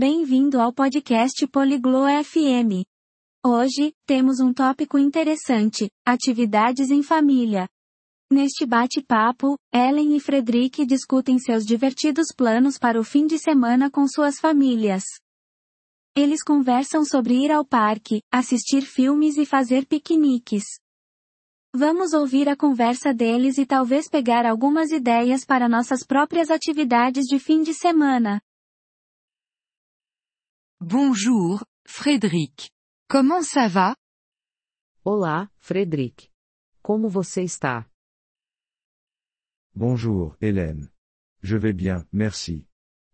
Bem-vindo ao podcast Poliglo FM. Hoje, temos um tópico interessante: atividades em família. Neste bate-papo, Ellen e Frederick discutem seus divertidos planos para o fim de semana com suas famílias. Eles conversam sobre ir ao parque, assistir filmes e fazer piqueniques. Vamos ouvir a conversa deles e talvez pegar algumas ideias para nossas próprias atividades de fim de semana. Bonjour, Frédéric. Comment ça va? Olá, Frederic. Como você está? Bonjour, Hélène. Je vais bien, merci.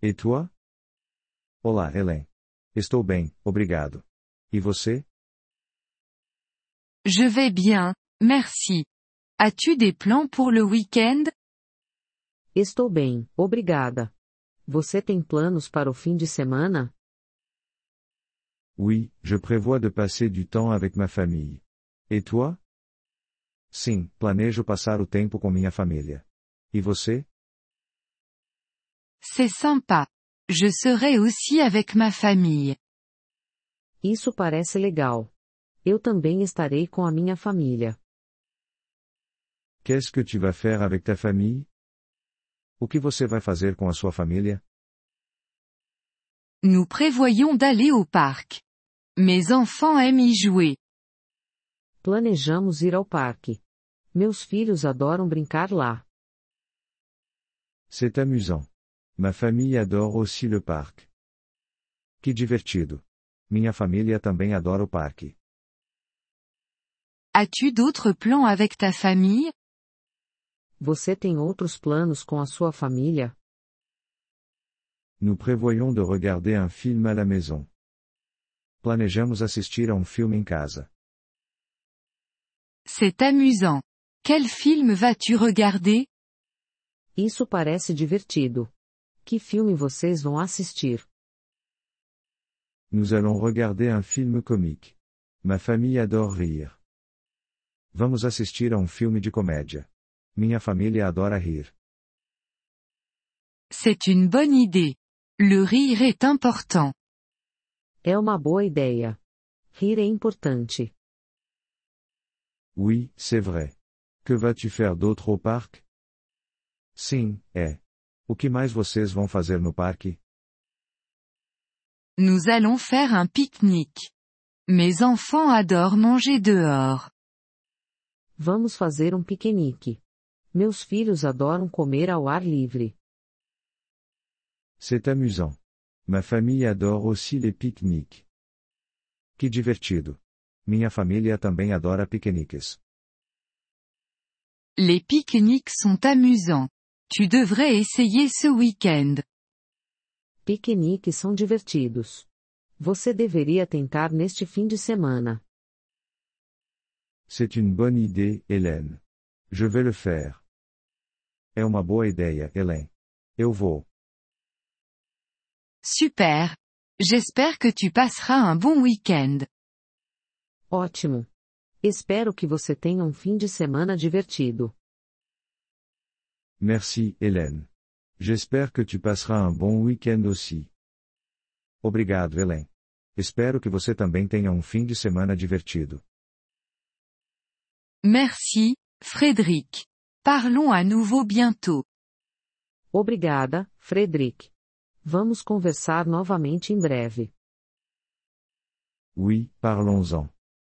Et toi? Olá, Hélène. Estou bem, obrigado. E você? Je vais bien, merci. As-tu des plans pour le week-end? Estou bem, obrigada. Você tem planos para o fim de semana? Oui, je prévois de passer du temps avec ma famille. Et toi? Sim, planejo passar o tempo com minha família. E você? C'est sympa. Je serai aussi avec ma famille. Isso parece legal. Eu também estarei com a minha família. Qu'est-ce que tu vas faire avec ta famille? O que você vai fazer com a sua família? Nous prévoyons d'aller au parc. Mes enfants aiment y jouer. Planejamos ir ao parque. Meus filhos adoram brincar lá. C'est amusant. Ma famille adore aussi le parc. Que divertido. Minha família também adora o parque. As-tu d'autres plans avec ta famille? Você tem outros planos com a sua família? Nous prévoyons de regarder un film à la maison. Planejamos assistir a um filme em casa. C'est amusant. Quel film vas-tu regarder? Isso parece divertido. Que filme vocês vão assistir? Nous allons regarder un film comique. Ma famille adore rire. Vamos assistir a um filme de comédia. Minha família adora rir. C'est une bonne idée. Le rire est important. É uma boa ideia. Rir é importante. Oui, c'est vrai. Que vas-tu faire d'autre au parc? Sim, é. O que mais vocês vão fazer no parque? Nous allons faire un pique-nique. Mes enfants adorent manger dehors. Vamos fazer um piquenique. Meus filhos adoram comer ao ar livre. C'est amusant. Ma famille adore aussi les pique-niques. Que divertido. Minha família também adora piqueniques. Les pique-niques sont amusants. Tu devrais essayer ce week-end. Piqueniques são divertidos. Você deveria tentar neste fim de semana. C'est une bonne idée, Hélène. Je vais le faire. É uma boa ideia, Hélène. Eu vou. Super. J'espère que tu passeras un bon week-end. Ótimo. Espero que você tenha um fim de semana divertido. Merci, Hélène. J'espère que tu passeras un bon week-end aussi. Obrigado, Hélène. Espero que você também tenha um fim de semana divertido. Merci, Frédéric. Parlons à nouveau bientôt. Obrigada, Frederic. Vamos conversar novamente em breve. Oui, parlons-en.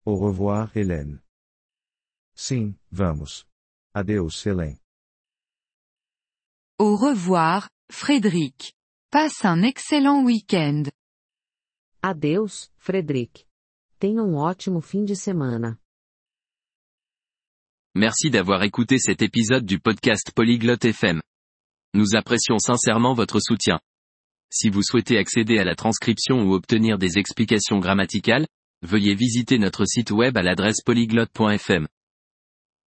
Au revoir, Hélène. Sim, vamos. Adeus, Hélène. Au revoir, Frédéric. Passe un excellent week-end. Adeus, Frederic. Tenha um ótimo fim de semana. Merci d'avoir écouté cet épisode du podcast Polyglotte FM. Nous apprécions sincèrement votre soutien. Si vous souhaitez accéder à la transcription ou obtenir des explications grammaticales, veuillez visiter notre site web à l'adresse polyglotte.fm.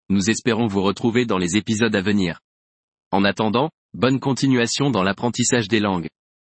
Nous espérons vous retrouver dans les épisodes à venir. En attendant, bonne continuation dans l'apprentissage des langues.